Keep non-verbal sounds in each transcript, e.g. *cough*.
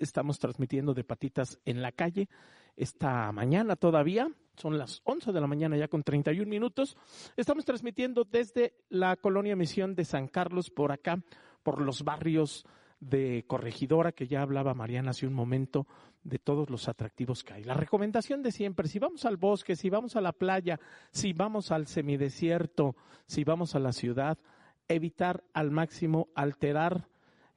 Estamos transmitiendo de patitas en la calle esta mañana todavía. Son las 11 de la mañana ya con 31 minutos. Estamos transmitiendo desde la colonia Misión de San Carlos por acá, por los barrios de Corregidora, que ya hablaba Mariana hace un momento, de todos los atractivos que hay. La recomendación de siempre, si vamos al bosque, si vamos a la playa, si vamos al semidesierto, si vamos a la ciudad, evitar al máximo alterar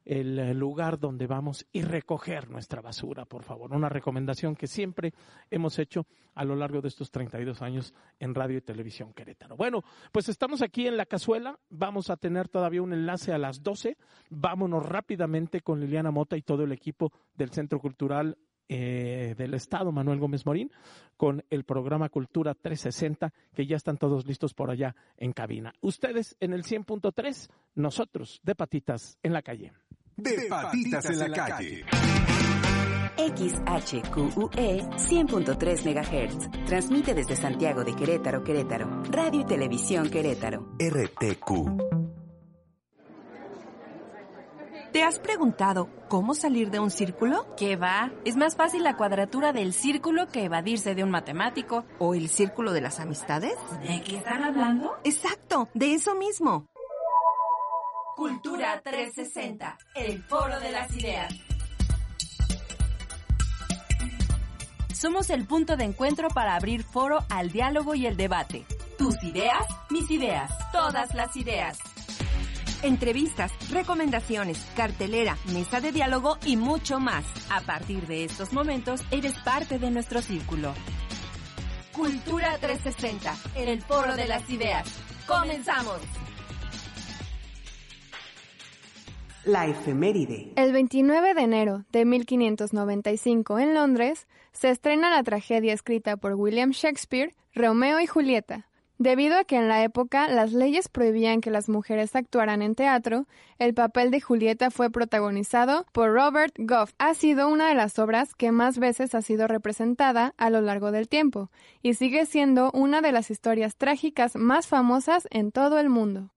el lugar donde vamos y recoger nuestra basura, por favor. Una recomendación que siempre hemos hecho a lo largo de estos 32 años en Radio y Televisión Querétaro. Bueno, pues estamos aquí en la cazuela, vamos a tener todavía un enlace a las 12. Vámonos rápidamente con Liliana Mota y todo el equipo del Centro Cultural eh, del Estado, Manuel Gómez Morín, con el programa Cultura 360, que ya están todos listos por allá en cabina. Ustedes en el 100.3, nosotros de patitas en la calle. De patitas en la calle. XHQUE 100.3 MHz. Transmite desde Santiago de Querétaro, Querétaro. Radio y Televisión Querétaro. RTQ. ¿Te has preguntado cómo salir de un círculo? ¿Qué va? Es más fácil la cuadratura del círculo que evadirse de un matemático. ¿O el círculo de las amistades? ¿De qué están hablando? Exacto, de eso mismo. Cultura 360, el foro de las ideas. Somos el punto de encuentro para abrir foro al diálogo y el debate. Tus ideas, mis ideas, todas las ideas. Entrevistas, recomendaciones, cartelera, mesa de diálogo y mucho más. A partir de estos momentos, eres parte de nuestro círculo. Cultura 360, en el foro de las ideas. ¡Comenzamos! La efeméride. El 29 de enero de 1595 en Londres se estrena la tragedia escrita por William Shakespeare, Romeo y Julieta, Debido a que en la época las leyes prohibían que las mujeres actuaran en teatro, el papel de Julieta fue protagonizado por Robert Goff. Ha sido una de las obras que más veces ha sido representada a lo largo del tiempo y sigue siendo una de las historias trágicas más famosas en todo el mundo.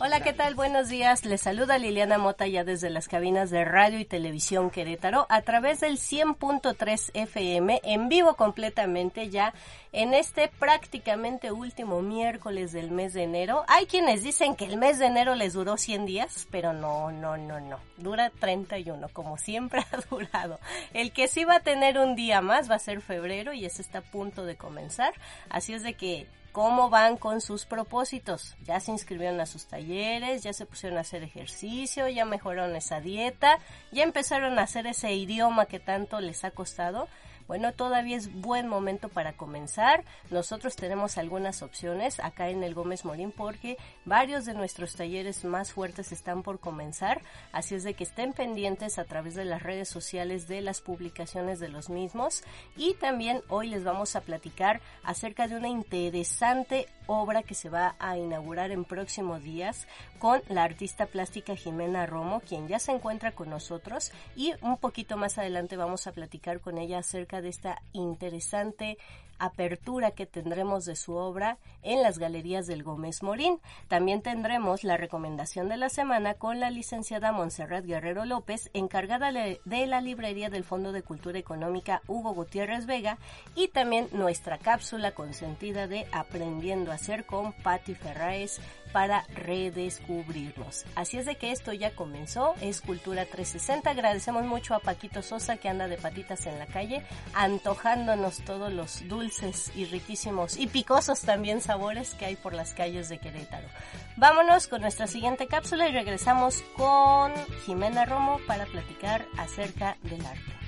Hola, ¿qué tal? Buenos días. Les saluda Liliana Mota ya desde las cabinas de Radio y Televisión Querétaro a través del 100.3 FM en vivo completamente ya en este prácticamente último miércoles del mes de enero. Hay quienes dicen que el mes de enero les duró 100 días, pero no, no, no, no. Dura 31, como siempre *laughs* ha durado. El que sí va a tener un día más va a ser febrero y ese está a punto de comenzar. Así es de que cómo van con sus propósitos. Ya se inscribieron a sus talleres, ya se pusieron a hacer ejercicio, ya mejoraron esa dieta, ya empezaron a hacer ese idioma que tanto les ha costado. Bueno, todavía es buen momento para comenzar. Nosotros tenemos algunas opciones acá en el Gómez Morín porque varios de nuestros talleres más fuertes están por comenzar. Así es de que estén pendientes a través de las redes sociales de las publicaciones de los mismos. Y también hoy les vamos a platicar acerca de una interesante obra que se va a inaugurar en próximos días con la artista plástica Jimena Romo, quien ya se encuentra con nosotros y un poquito más adelante vamos a platicar con ella acerca de esta interesante apertura que tendremos de su obra en las galerías del Gómez Morín. También tendremos la recomendación de la semana con la licenciada Montserrat Guerrero López, encargada de la librería del Fondo de Cultura Económica Hugo Gutiérrez Vega y también nuestra cápsula consentida de Aprendiendo a hacer con Patti Ferraes para redescubrirnos. Así es de que esto ya comenzó, es Cultura 360. Agradecemos mucho a Paquito Sosa que anda de patitas en la calle, antojándonos todos los dulces y riquísimos y picosos también sabores que hay por las calles de Querétaro. Vámonos con nuestra siguiente cápsula y regresamos con Jimena Romo para platicar acerca del arte.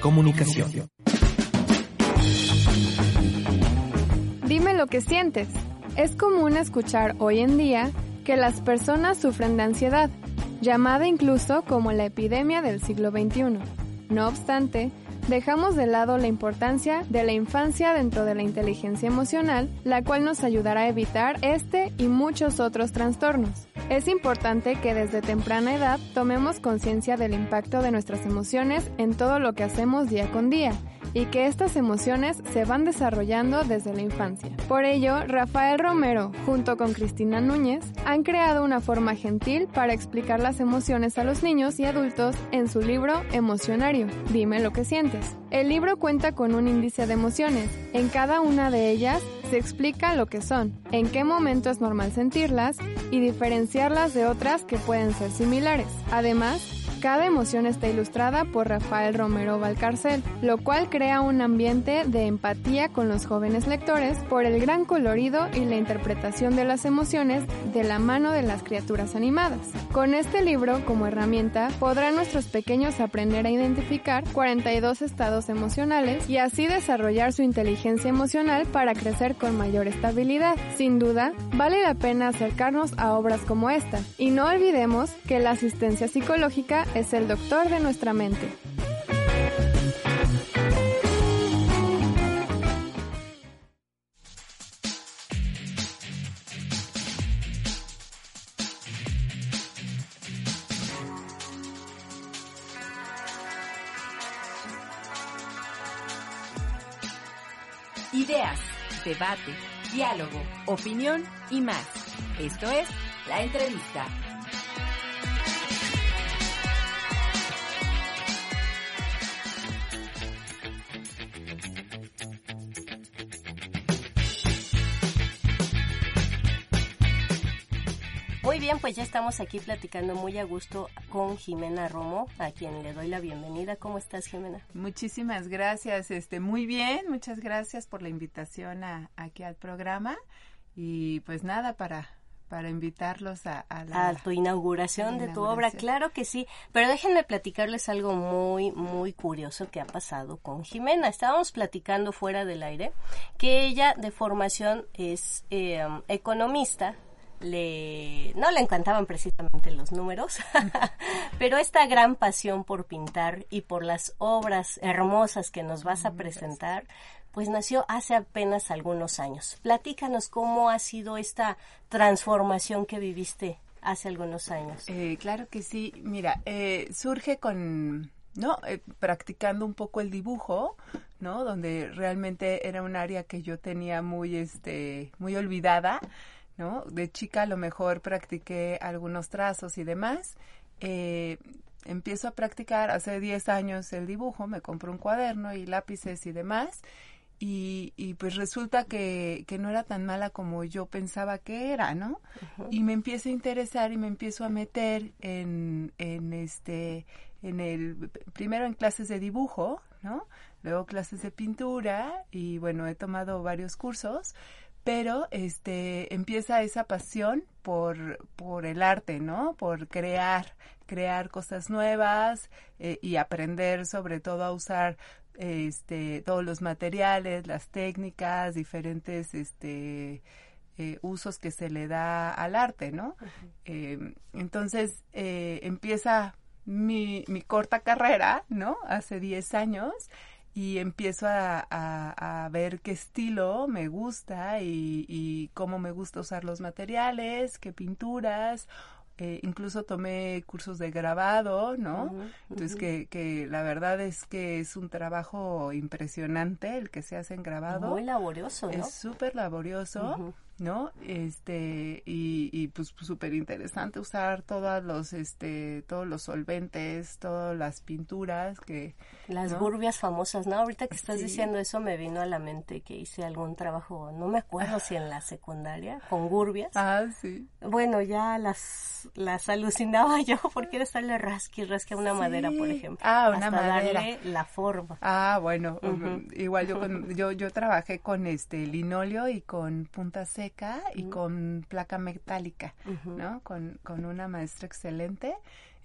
Comunicación. Dime lo que sientes. Es común escuchar hoy en día que las personas sufren de ansiedad, llamada incluso como la epidemia del siglo XXI. No obstante, dejamos de lado la importancia de la infancia dentro de la inteligencia emocional, la cual nos ayudará a evitar este y muchos otros trastornos. Es importante que desde temprana edad tomemos conciencia del impacto de nuestras emociones en todo lo que hacemos día con día y que estas emociones se van desarrollando desde la infancia. Por ello, Rafael Romero, junto con Cristina Núñez, han creado una forma gentil para explicar las emociones a los niños y adultos en su libro Emocionario, Dime lo que sientes. El libro cuenta con un índice de emociones. En cada una de ellas se explica lo que son, en qué momento es normal sentirlas y diferenciarlas de otras que pueden ser similares. Además, cada emoción está ilustrada por Rafael Romero Valcarcel, lo cual crea un ambiente de empatía con los jóvenes lectores por el gran colorido y la interpretación de las emociones de la mano de las criaturas animadas. Con este libro como herramienta podrán nuestros pequeños aprender a identificar 42 estados emocionales y así desarrollar su inteligencia emocional para crecer con mayor estabilidad. Sin duda, vale la pena acercarnos a obras como esta y no olvidemos que la asistencia psicológica es el doctor de nuestra mente. Ideas, debate, diálogo, opinión y más. Esto es La Entrevista. Bien, pues ya estamos aquí platicando muy a gusto con Jimena Romo, a quien le doy la bienvenida. ¿Cómo estás, Jimena? Muchísimas gracias, este, muy bien, muchas gracias por la invitación a, aquí al programa y pues nada para para invitarlos a, a, la, a tu inauguración de tu obra, claro que sí, pero déjenme platicarles algo muy, muy curioso que ha pasado con Jimena. Estábamos platicando fuera del aire que ella de formación es eh, economista, le no le encantaban precisamente los números, *laughs* pero esta gran pasión por pintar y por las obras hermosas que nos vas a presentar, pues nació hace apenas algunos años. Platícanos cómo ha sido esta transformación que viviste hace algunos años. Eh, claro que sí. Mira, eh, surge con ¿no? Eh, practicando un poco el dibujo, ¿no? Donde realmente era un área que yo tenía muy, este, muy olvidada ¿no? De chica a lo mejor practiqué algunos trazos y demás. Eh, empiezo a practicar hace 10 años el dibujo, me compro un cuaderno y lápices y demás. Y, y pues resulta que, que, no era tan mala como yo pensaba que era, ¿no? Y me empiezo a interesar y me empiezo a meter en, en este, en el, primero en clases de dibujo, ¿no? Luego clases de pintura y bueno, he tomado varios cursos pero este empieza esa pasión por, por el arte, ¿no? Por crear, crear cosas nuevas eh, y aprender sobre todo a usar este todos los materiales, las técnicas, diferentes este eh, usos que se le da al arte, ¿no? Em, entonces eh, empieza mi, mi corta carrera, ¿no? Hace 10 años y empiezo a, ver qué estilo me gusta y, y, cómo me gusta usar los materiales, qué pinturas. Eh, incluso tomé cursos de grabado, ¿no? Entonces, que, que la verdad es que es un trabajo impresionante el que se hace en grabado. Muy laborioso, ¿no? Es súper laborioso. ¿No? Este, y, y pues súper interesante usar todos los, este, todos los solventes, todas las pinturas que... Las gurbias famosas, ¿no? Ahorita que estás diciendo eso me vino a la mente que hice algún trabajo, no me acuerdo si en la secundaria, con gurbias. Ah, sí. Bueno, ya las, las alucinaba *laughs* yo porque era estarle rasqui, rasqui a una madera, por ejemplo. Ah, una hasta madera. darle la forma. Ah, bueno, igual yo, *laughs* con, yo, yo trabajé con este linóleo y con punta seca y con placa metálica, ¿no? Con, con una maestra excelente.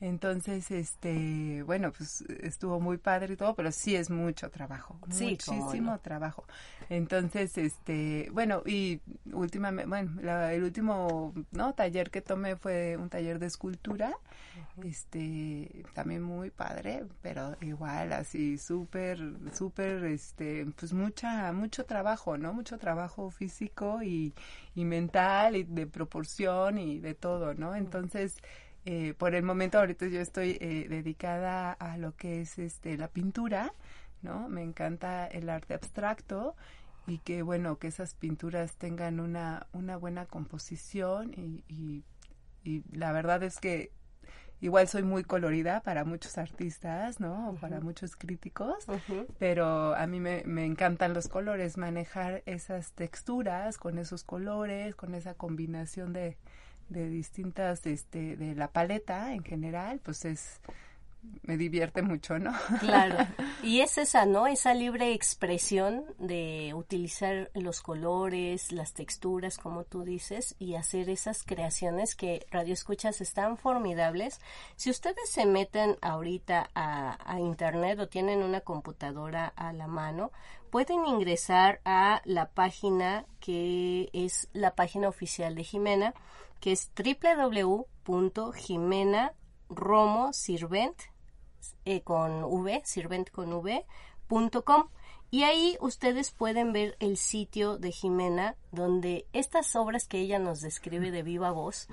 Entonces, este, bueno, pues estuvo muy padre y todo, pero sí es mucho trabajo, Sí, muchísimo no. trabajo. Entonces, este, bueno, y últimamente, bueno, la- el último, ¿no? Taller que tomé fue un taller de escultura, este, también muy padre, pero igual así súper, súper, este, pues mucha, mucho trabajo, ¿no? Mucho trabajo físico y, y mental y de proporción y de todo, ¿no? Entonces, eh, por el momento ahorita yo estoy eh, dedicada a lo que es este la pintura, ¿no? Me encanta el arte abstracto y que bueno que esas pinturas tengan una una buena composición y, y, y la verdad es que igual soy muy colorida para muchos artistas, ¿no? O para muchos críticos, pero a mí me, me encantan los colores, manejar esas texturas con esos colores, con esa combinación de, de distintas, este, de la paleta en general, pues es, me divierte mucho, ¿no? *laughs* Claro. Y es esa, ¿no? Esa libre expresión de utilizar los colores, las texturas, como tú dices, y hacer esas creaciones que Radio Escuchas están formidables. Si ustedes se meten ahorita a, a Internet o tienen una computadora a la mano, pueden ingresar a la página que es la página oficial de Jimena, que es www.jimenaromosirvent eh, con V, sirvent con V, punto com. Y ahí ustedes pueden ver el sitio de Jimena, donde estas obras que ella nos describe de viva voz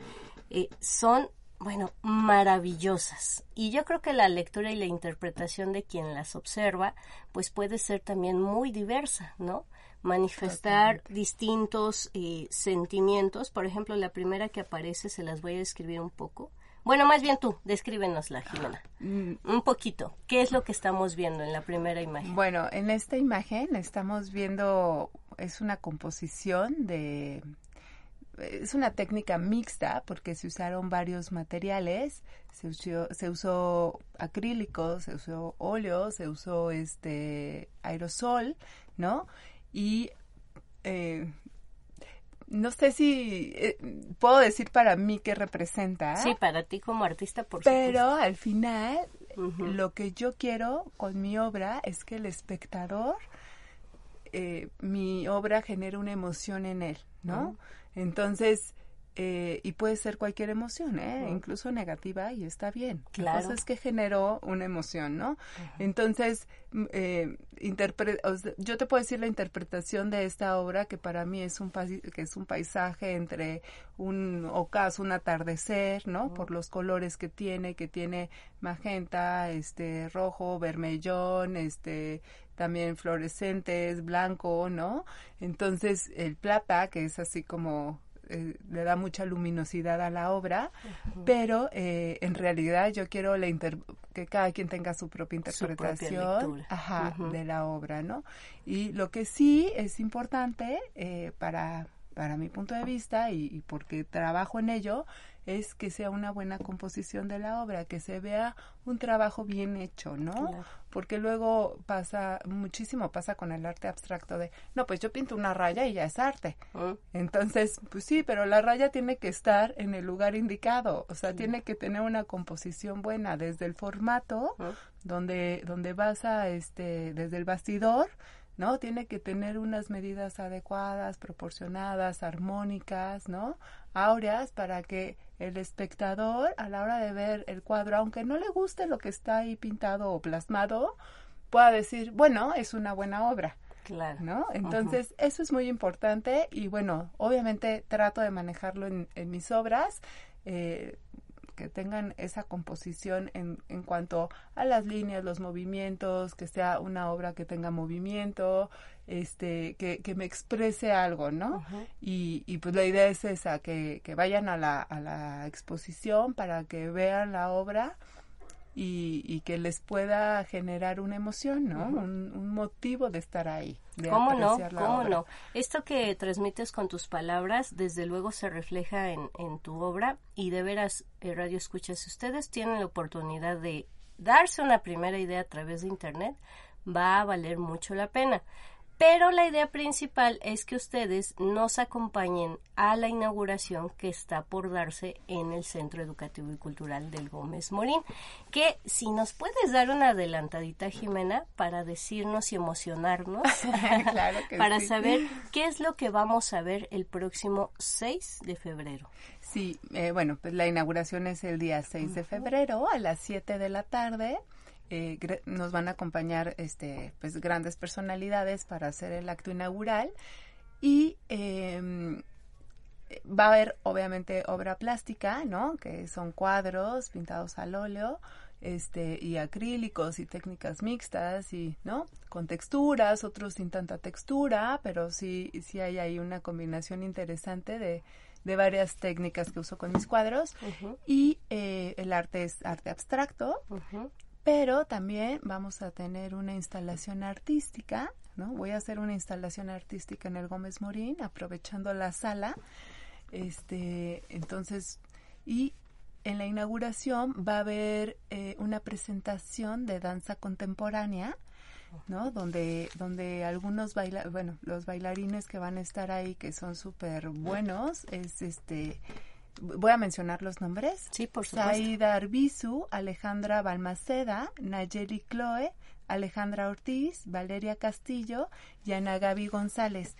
eh, son, bueno, maravillosas. Y yo creo que la lectura y la interpretación de quien las observa, pues puede ser también muy diversa, ¿no? Manifestar distintos eh, sentimientos. Por ejemplo, la primera que aparece, se las voy a describir un poco. Bueno, más bien tú, descríbenosla, Jimena. Un poquito. ¿Qué es lo que estamos viendo en la primera imagen? Bueno, en esta imagen estamos viendo, es una composición de, es una técnica mixta porque se usaron varios materiales, se usó, se usó acrílico, se usó óleo, se usó este aerosol, ¿no? Y eh, no sé si eh, puedo decir para mí qué representa. Sí, para ti como artista, por Pero supuesto. al final, lo que yo quiero con mi obra es que el espectador, eh, mi obra genere una emoción en él, ¿no? Entonces, eh, y puede ser cualquier emoción, ¿eh? Incluso negativa, y está bien. La Claro. cosa es que generó una emoción, ¿no? Entonces, mm, eh, interpre- o sea, yo te puedo decir la interpretación de esta obra que para mí es un, que es un paisaje entre un ocaso, un atardecer, ¿no? Por los colores que tiene, que tiene magenta, este, rojo, vermellón, este, también fluorescentes, blanco, ¿no? Entonces, el plata, que es así como eh, le da mucha luminosidad a la obra, pero eh, en realidad yo quiero la inter- que cada quien tenga su propia Su propia interpretación ajá, de la obra, ¿no? Y lo que sí es importante eh, para, para mi punto de vista y, y porque trabajo en ello es que sea una buena composición de la obra, que se vea un trabajo bien hecho, ¿no? Claro. Porque luego pasa, muchísimo pasa con el arte abstracto de, no, pues yo pinto una raya y ya es arte. ¿Mm? Entonces, pues sí, pero la raya tiene que estar en el lugar indicado, o sea, tiene que tener una composición buena desde el formato, ¿Mm? donde, donde vas a, este, desde el bastidor, ¿no? Tiene que tener unas medidas adecuadas, proporcionadas, armónicas, ¿no? Áureas para que el espectador, a la hora de ver el cuadro, aunque no le guste lo que está ahí pintado o plasmado, pueda decir, bueno, es una buena obra. Claro. ¿no? Entonces, eso es muy importante y bueno, obviamente trato de manejarlo en, en mis obras, eh, que tengan esa composición en, en cuanto a las líneas, los movimientos, que sea una obra que tenga movimiento, este, que, que me exprese algo, ¿no? y, y pues la idea es esa, que, que vayan a la, a la exposición para que vean la obra y, y que les pueda generar una emoción, ¿no? un, un motivo de estar ahí. De ¿Cómo no? ¿Cómo obra. no? Esto que transmites con tus palabras, desde luego se refleja en, en tu obra y de veras, eh, Radio Escuchas, si ustedes tienen la oportunidad de darse una primera idea a través de Internet, va a valer mucho la pena. Pero la idea principal es que ustedes nos acompañen a la inauguración que está por darse en el Centro Educativo y Cultural del Gómez Morín. Que si nos puedes dar una adelantadita, Jimena, para decirnos y emocionarnos, *laughs* Claro que para sí. saber qué es lo que vamos a ver el próximo 6 de febrero. Sí, eh, bueno, pues la inauguración es el día 6 de febrero a las 7 de la tarde. Eh, nos van a acompañar este, pues, grandes personalidades para hacer el acto inaugural. Y em, va a haber obviamente obra plástica, ¿no? Que son cuadros pintados al óleo, este y acrílicos y técnicas mixtas y, ¿no? Con texturas, otros sin tanta textura, pero sí sí hay ahí una combinación interesante de de varias técnicas que uso con mis cuadros. Y eh, el arte es arte abstracto, pero también vamos a tener una instalación artística, ¿no? Voy a hacer una instalación artística en el Gómez Morín, aprovechando la sala. Este, entonces, y en la inauguración va a haber eh, una presentación de danza contemporánea, ¿no? Donde, donde algunos baila, bueno, los bailarines que van a estar ahí, que son súper buenos, es este, voy a mencionar los nombres. Sí, por supuesto. Saida Arbizu, Alejandra Balmaceda, Nayeli Chloe, Alejandra Ortiz, Valeria Castillo y Ana Gaby González.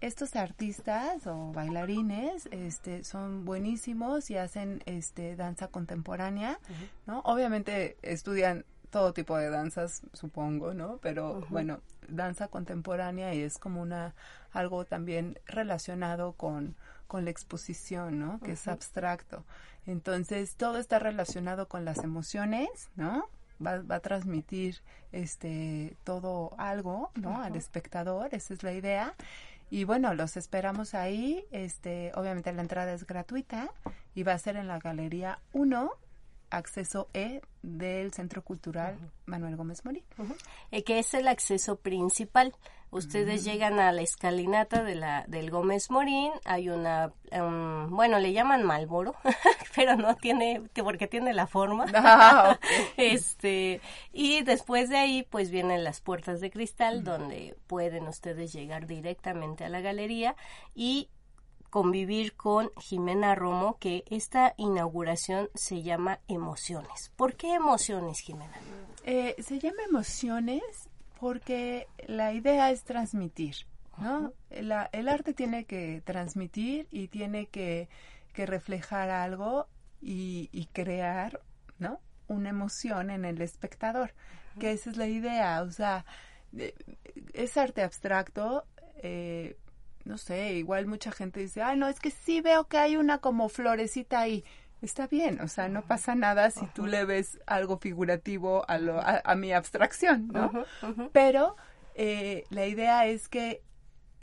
Estos artistas o bailarines este, son buenísimos y hacen este, danza contemporánea, ¿no? Obviamente estudian todo tipo de danzas, supongo, ¿no? Pero bueno, danza contemporánea y es como una algo también relacionado con, con la exposición, ¿no? Que es abstracto. Entonces, todo está relacionado con las emociones, ¿no? Va, va a transmitir este todo algo, ¿no? Al espectador, esa es la idea. Y bueno, los esperamos ahí. Este, obviamente la entrada es gratuita y va a ser en la Galería 1, acceso E del Centro Cultural Manuel Gómez Morín. eh, que es el acceso principal. Ustedes llegan a la escalinata de la, del Gómez Morín, hay una, um, bueno, le llaman Malboro, *laughs* pero no tiene, porque tiene la forma. *laughs* Ah. *laughs* Este, y después de ahí, pues vienen las puertas de cristal, donde pueden ustedes llegar directamente a la galería y convivir con Jimena Romo, que esta inauguración se llama Emociones. ¿Por qué emociones, Jimena? Eh, se llama emociones porque la idea es transmitir, ¿no? La- el arte tiene que transmitir y tiene que, que reflejar algo y, y crear, ¿no? Una emoción en el espectador, que esa es la idea, o sea, es arte abstracto, eh, no sé, igual mucha gente dice, ay, no, es que sí veo que hay una como florecita ahí. Está bien, o sea, no pasa nada si tú le ves algo figurativo a, lo, a, a mi abstracción, ¿no? Pero eh, la idea es que,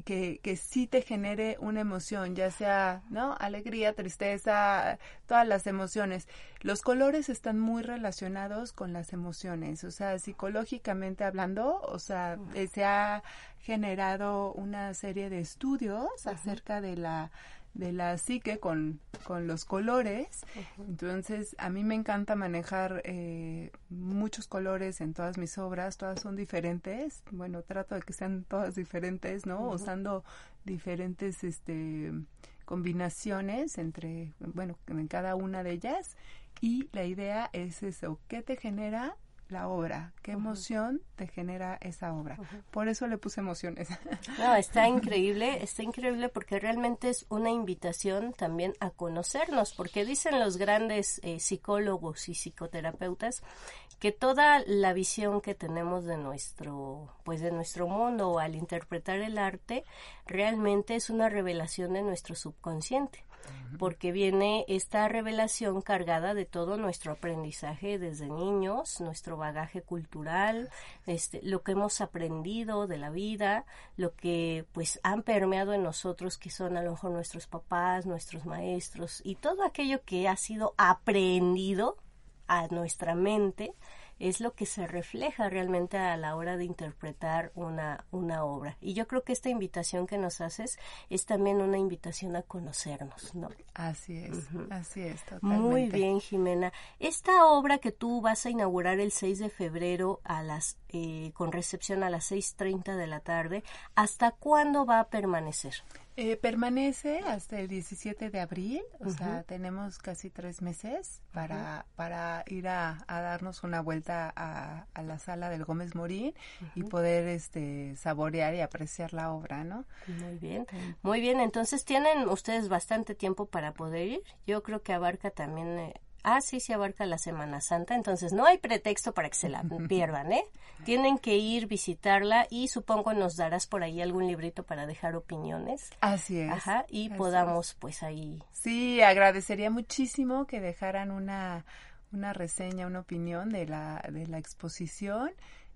que, que sí te genere una emoción, ya sea, ¿no? Alegría, tristeza, todas las emociones. Los colores están muy relacionados con las emociones, o sea, psicológicamente hablando, o sea, eh, se ha generado una serie de estudios acerca de la de la psique con, con los colores. Entonces, a mí me encanta manejar eh, muchos colores en todas mis obras, todas son diferentes. Bueno, trato de que sean todas diferentes, ¿no? Usando diferentes este combinaciones entre, bueno, en cada una de ellas. Y la idea es eso, ¿qué te genera la obra? ¿Qué emoción te genera esa obra? Por eso le puse emociones. *laughs* No, está increíble, está increíble porque realmente es una invitación también a conocernos, porque dicen los grandes eh, psicólogos y psicoterapeutas que toda la visión que tenemos de nuestro, pues de nuestro mundo al interpretar el arte realmente es una revelación de nuestro subconsciente porque viene esta revelación cargada de todo nuestro aprendizaje desde niños, nuestro bagaje cultural, este, lo que hemos aprendido de la vida, lo que pues han permeado en nosotros que son a lo mejor nuestros papás, nuestros maestros y todo aquello que ha sido aprendido a nuestra mente es lo que se refleja realmente a la hora de interpretar una, una obra. Y yo creo que esta invitación que nos haces es también una invitación a conocernos, ¿no? Así es, así es, totalmente. Muy bien, Jimena. Esta obra que tú vas a inaugurar el 6 de febrero a las, eh, con recepción a las 6.30 de la tarde, ¿hasta cuándo va a permanecer? Eh, permanece hasta el 17 de abril, o sea, tenemos casi tres meses para, para ir a, darnos una vuelta a, la sala del Gómez Morín y poder este, saborear y apreciar la obra, ¿no? Muy bien, muy bien, entonces tienen ustedes bastante tiempo para poder ir. Yo creo que abarca también eh, Ah, sí, se abarca la Semana Santa, entonces no hay pretexto para que se la *laughs* pierdan, ¿eh? Tienen que ir, visitarla y supongo nos darás por ahí algún librito para dejar opiniones. Así es. Ajá, y podamos pues ahí. Sí, agradecería muchísimo que dejaran una, una reseña, una opinión de la, de la exposición.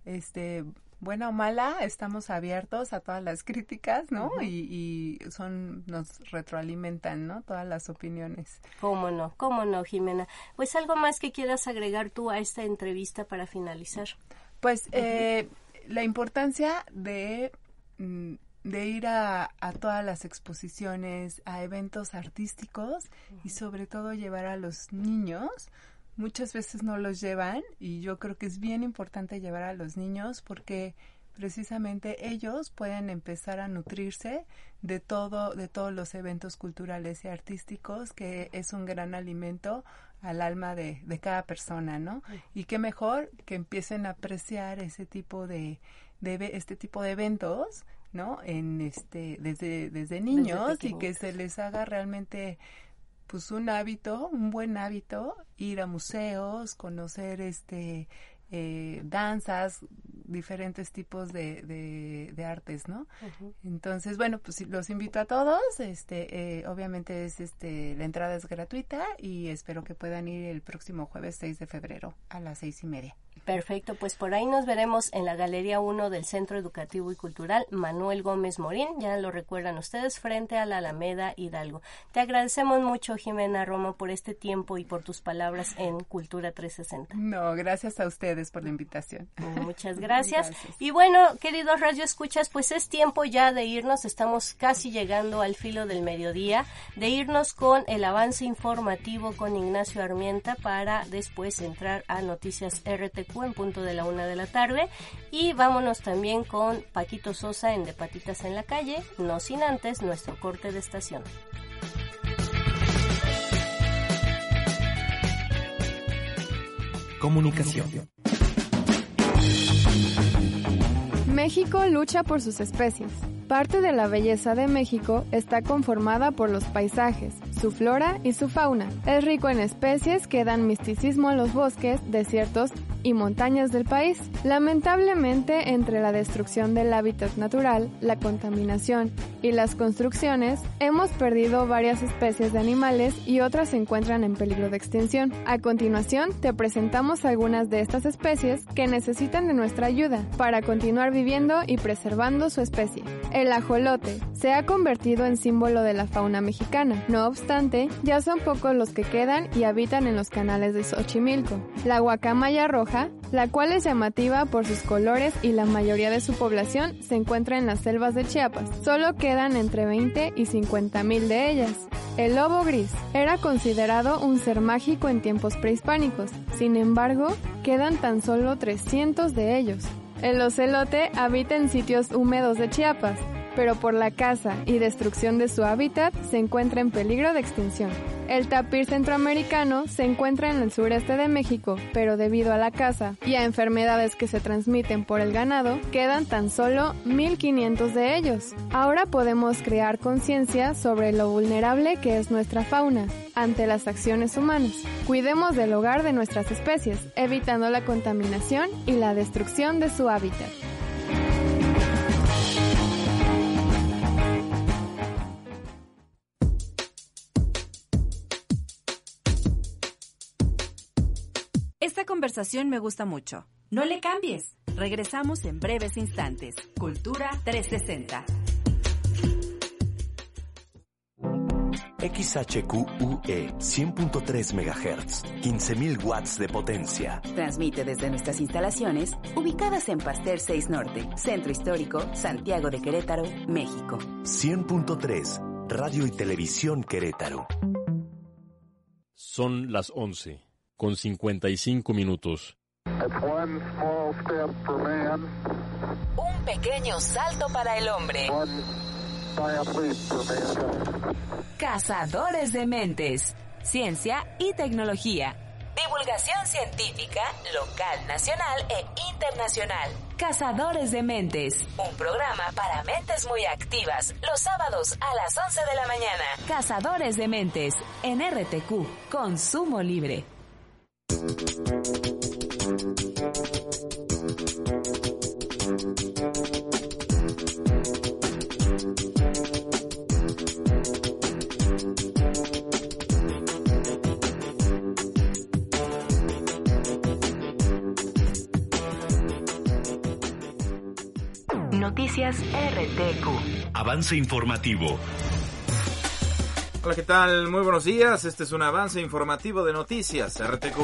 Este, buena o mala, estamos abiertos a todas las críticas, ¿no? y, y, son, nos retroalimentan, ¿no? Todas las opiniones. ¿Cómo no? ¿Cómo no, Jimena? Pues algo más que quieras agregar tú a esta entrevista para finalizar. Pues eh, la importancia de, mm, de ir a, a, todas las exposiciones, a eventos artísticos y sobre todo llevar a los niños muchas veces no los llevan y yo creo que es bien importante llevar a los niños porque precisamente ellos pueden empezar a nutrirse de todo de todos los eventos culturales y artísticos que es un gran alimento al alma de, de cada persona, ¿no? Y qué mejor que empiecen a apreciar ese tipo de, de este tipo de eventos ¿no? En este, desde, desde niños y que se les haga realmente pues un hábito, un buen hábito, ir a museos, conocer este eh, danzas, diferentes tipos de, de, artes, ¿no? Entonces, bueno, pues los invito a todos. Este, eh, obviamente es este, la entrada es gratuita y espero que puedan ir el próximo jueves 6 de febrero a las seis y media. Perfecto, pues por ahí nos veremos en la Galería 1 del Centro Educativo y Cultural Manuel Gómez Morín, ya lo recuerdan ustedes, frente a la Alameda Hidalgo. Te agradecemos mucho, Jimena Romo, por este tiempo y por tus palabras en Cultura 360. No, gracias a ustedes por la invitación. Muchas gracias. Y bueno, queridos Radio Escuchas, pues es tiempo ya de irnos, estamos casi llegando al filo del mediodía, de irnos con el avance informativo con Ignacio Armienta para después entrar a Noticias RTQ en punto de la una de la tarde. Y vámonos también con Paquito Sosa en De Patitas en la Calle, no sin antes nuestro corte de estación. Comunicación. México lucha por sus especies. Parte de la belleza de México está conformada por los paisajes, su flora y su fauna. Es rico en especies que dan misticismo a los bosques, desiertos y montañas del país. Lamentablemente, entre la destrucción del hábitat natural, la contaminación y las construcciones, hemos perdido varias especies de animales y otras se encuentran en peligro de extinción. A continuación, te presentamos algunas de estas especies que necesitan de nuestra ayuda para continuar viviendo y preservando su especie. El ajolote se ha convertido en símbolo de la fauna mexicana. No obstante, ya son pocos los que quedan y habitan en los canales de Xochimilco. La guacamaya roja, la cual es llamativa por sus colores y la mayoría de su población se encuentra en las selvas de Chiapas. Solo quedan entre 20 y 50 mil de ellas. El lobo gris era considerado un ser mágico en tiempos prehispánicos. Sin embargo, quedan tan solo 300 de ellos. El ocelote habita en sitios húmedos de Chiapas, pero por la caza y destrucción de su hábitat se encuentra en peligro de extinción. El tapir centroamericano se encuentra en el sureste de México, pero debido a la caza y a enfermedades que se transmiten por el ganado, quedan tan solo 1.500 de ellos. Ahora podemos crear conciencia sobre lo vulnerable que es nuestra fauna ante las acciones humanas. Cuidemos del hogar de nuestras especies, evitando la contaminación y la destrucción de su hábitat. Conversación me gusta mucho. No le cambies. Regresamos en breves instantes. Cultura 360. XHQUE 100.3 MHz, 15.000 watts de potencia. Transmite desde nuestras instalaciones ubicadas en Pasteur 6 Norte, Centro Histórico, Santiago de Querétaro, México. 100.3 Radio y Televisión Querétaro. Son las 11, con 55 minutos. Un pequeño salto para el hombre. Cazadores de mentes. Ciencia y tecnología. Divulgación científica, local, nacional e internacional. Cazadores de Mentes. Un programa para mentes muy activas. Los sábados a las 11 de la mañana. Cazadores de Mentes. En RTQ. Consumo libre. Noticias RTQ. Avance informativo. Hola, ¿qué tal? Muy buenos días. Este es un avance informativo de Noticias RTQ.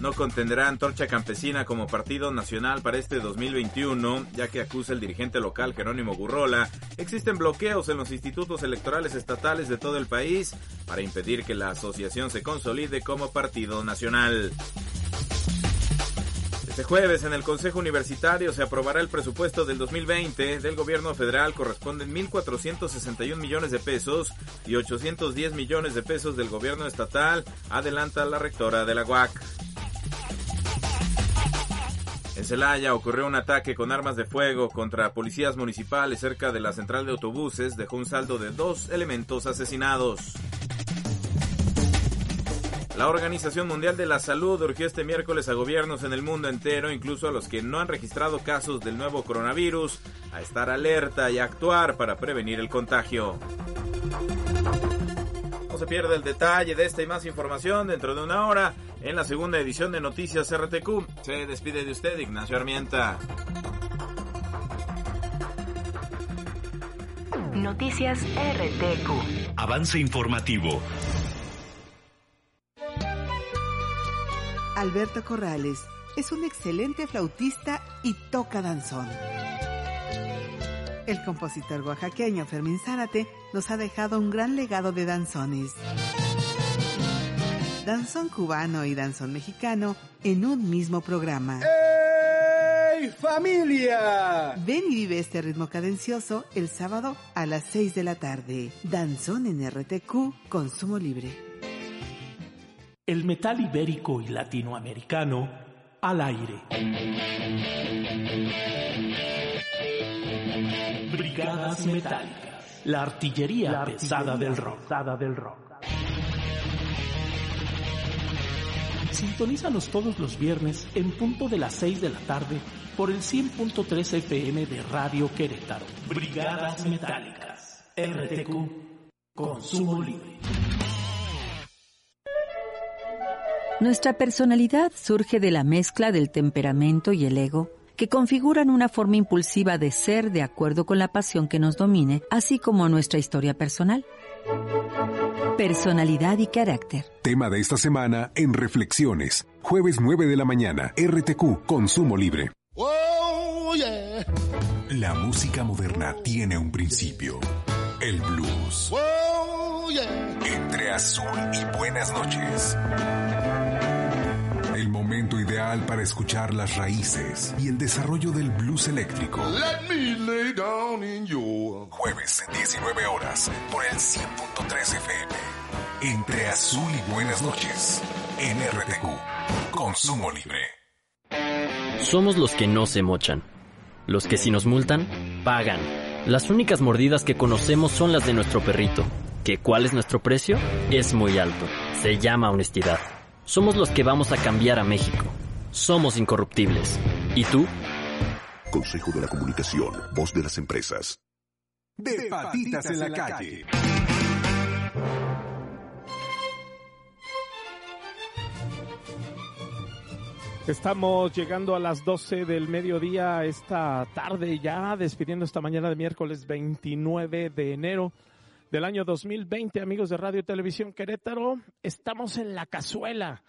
No contendrá Antorcha Campesina como partido nacional para este 2021, ya que acusa el dirigente local Jerónimo Gurrola. Existen bloqueos en los institutos electorales estatales de todo el país para impedir que la asociación se consolide como partido nacional. Este jueves en el Consejo Universitario se aprobará el presupuesto del 2020 del gobierno federal. Corresponden 1.461 millones de pesos y 810 millones de pesos del gobierno estatal, adelanta la rectora de la UAC. En Celaya ocurrió un ataque con armas de fuego contra policías municipales cerca de la central de autobuses. Dejó un saldo de dos elementos asesinados. La Organización Mundial de la Salud urgió este miércoles a gobiernos en el mundo entero, incluso a los que no han registrado casos del nuevo coronavirus, a estar alerta y actuar para prevenir el contagio. No se pierda el detalle de esta y más información dentro de una hora en la segunda edición de Noticias RTQ. Se despide de usted Ignacio Armienta. Noticias RTQ. Avance informativo. Alberto Corrales es un excelente flautista y toca danzón. El compositor oaxaqueño Fermín Zárate nos ha dejado un gran legado de danzones. Danzón cubano y danzón mexicano en un mismo programa. ¡Hey familia! Ven y vive este ritmo cadencioso el sábado a las 6 de la tarde. Danzón en RTQ, consumo libre. El metal ibérico y latinoamericano al aire. Brigadas metálicas. La artillería, pesada, del rock. del rock. Sintonízanos todos los viernes en punto de las 6 de la tarde por el 100.3 FM de Radio Querétaro. Brigadas metálicas. RTQ. Consumo libre. Nuestra personalidad surge de la mezcla del temperamento y el ego, que configuran una forma impulsiva de ser de acuerdo con la pasión que nos domine, así como nuestra historia personal. Personalidad y carácter. Tema de esta semana en Reflexiones. Jueves 9 de la mañana, RTQ, Consumo Libre. Oh, yeah. La música moderna tiene un principio. El blues. Oh, yeah. Entre azul y buenas noches. Para escuchar las raíces y el desarrollo del blues eléctrico. Let me lay down in your... Jueves, 19 horas, por el 100.3 FM. Entre azul y buenas noches. En RTQ. Consumo libre. Somos los que no se mochan. Los que si nos multan, pagan. Las únicas mordidas que conocemos son las de nuestro perrito. ¿Que cuál es nuestro precio? Es muy alto. Se llama honestidad. Somos los que vamos a cambiar a México. Somos incorruptibles. ¿Y tú? Consejo de la Comunicación, voz de las empresas. De patitas en la calle. Estamos llegando a las 12 del mediodía esta tarde ya, despidiendo esta mañana de miércoles 29 de enero. del año 2020, amigos de Radio y Televisión Querétaro. Estamos en La Cazuela,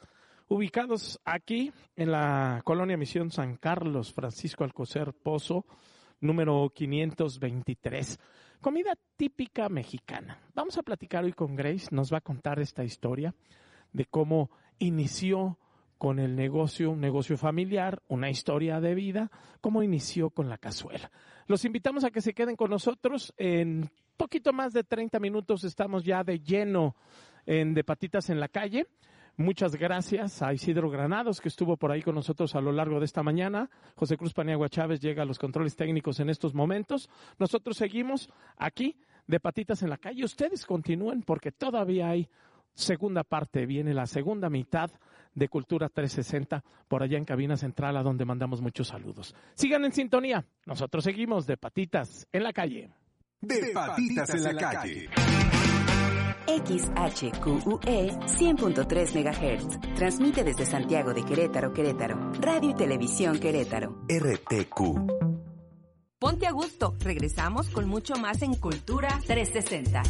ubicados aquí en la colonia Misión San Carlos, Francisco Alcocer Pozo, número 523. Comida típica mexicana. Vamos a platicar hoy con Grace, nos va a contar esta historia de cómo inició con el negocio, un negocio familiar, una historia de vida, cómo inició con la cazuela. Los invitamos a que se queden con nosotros. En poquito más de 30 minutos estamos ya de lleno en De Patitas en la Calle. Muchas gracias a Isidro Granados, que estuvo por ahí con nosotros a lo largo de esta mañana. José Cruz Paniagua Chávez llega a los controles técnicos en estos momentos. Nosotros seguimos aquí de Patitas en la Calle. Ustedes continúen porque todavía hay segunda parte, viene la segunda mitad de Cultura 360 por allá en Cabina Central, a donde mandamos muchos saludos. Sigan en sintonía. Nosotros seguimos de Patitas en la Calle. De Patitas en la Calle. XHQUE 100.3 MHz. Transmite desde Santiago de Querétaro, Querétaro. Radio y Televisión Querétaro. RTQ. Ponte a gusto. Regresamos con mucho más en Cultura 360.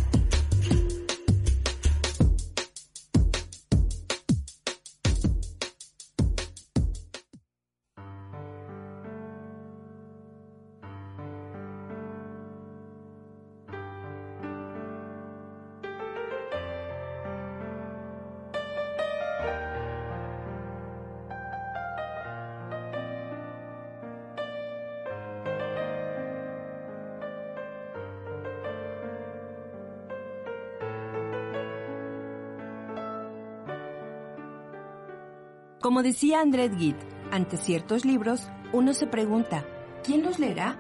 Como decía André Gide, ante ciertos libros, uno se pregunta, ¿quién los leerá?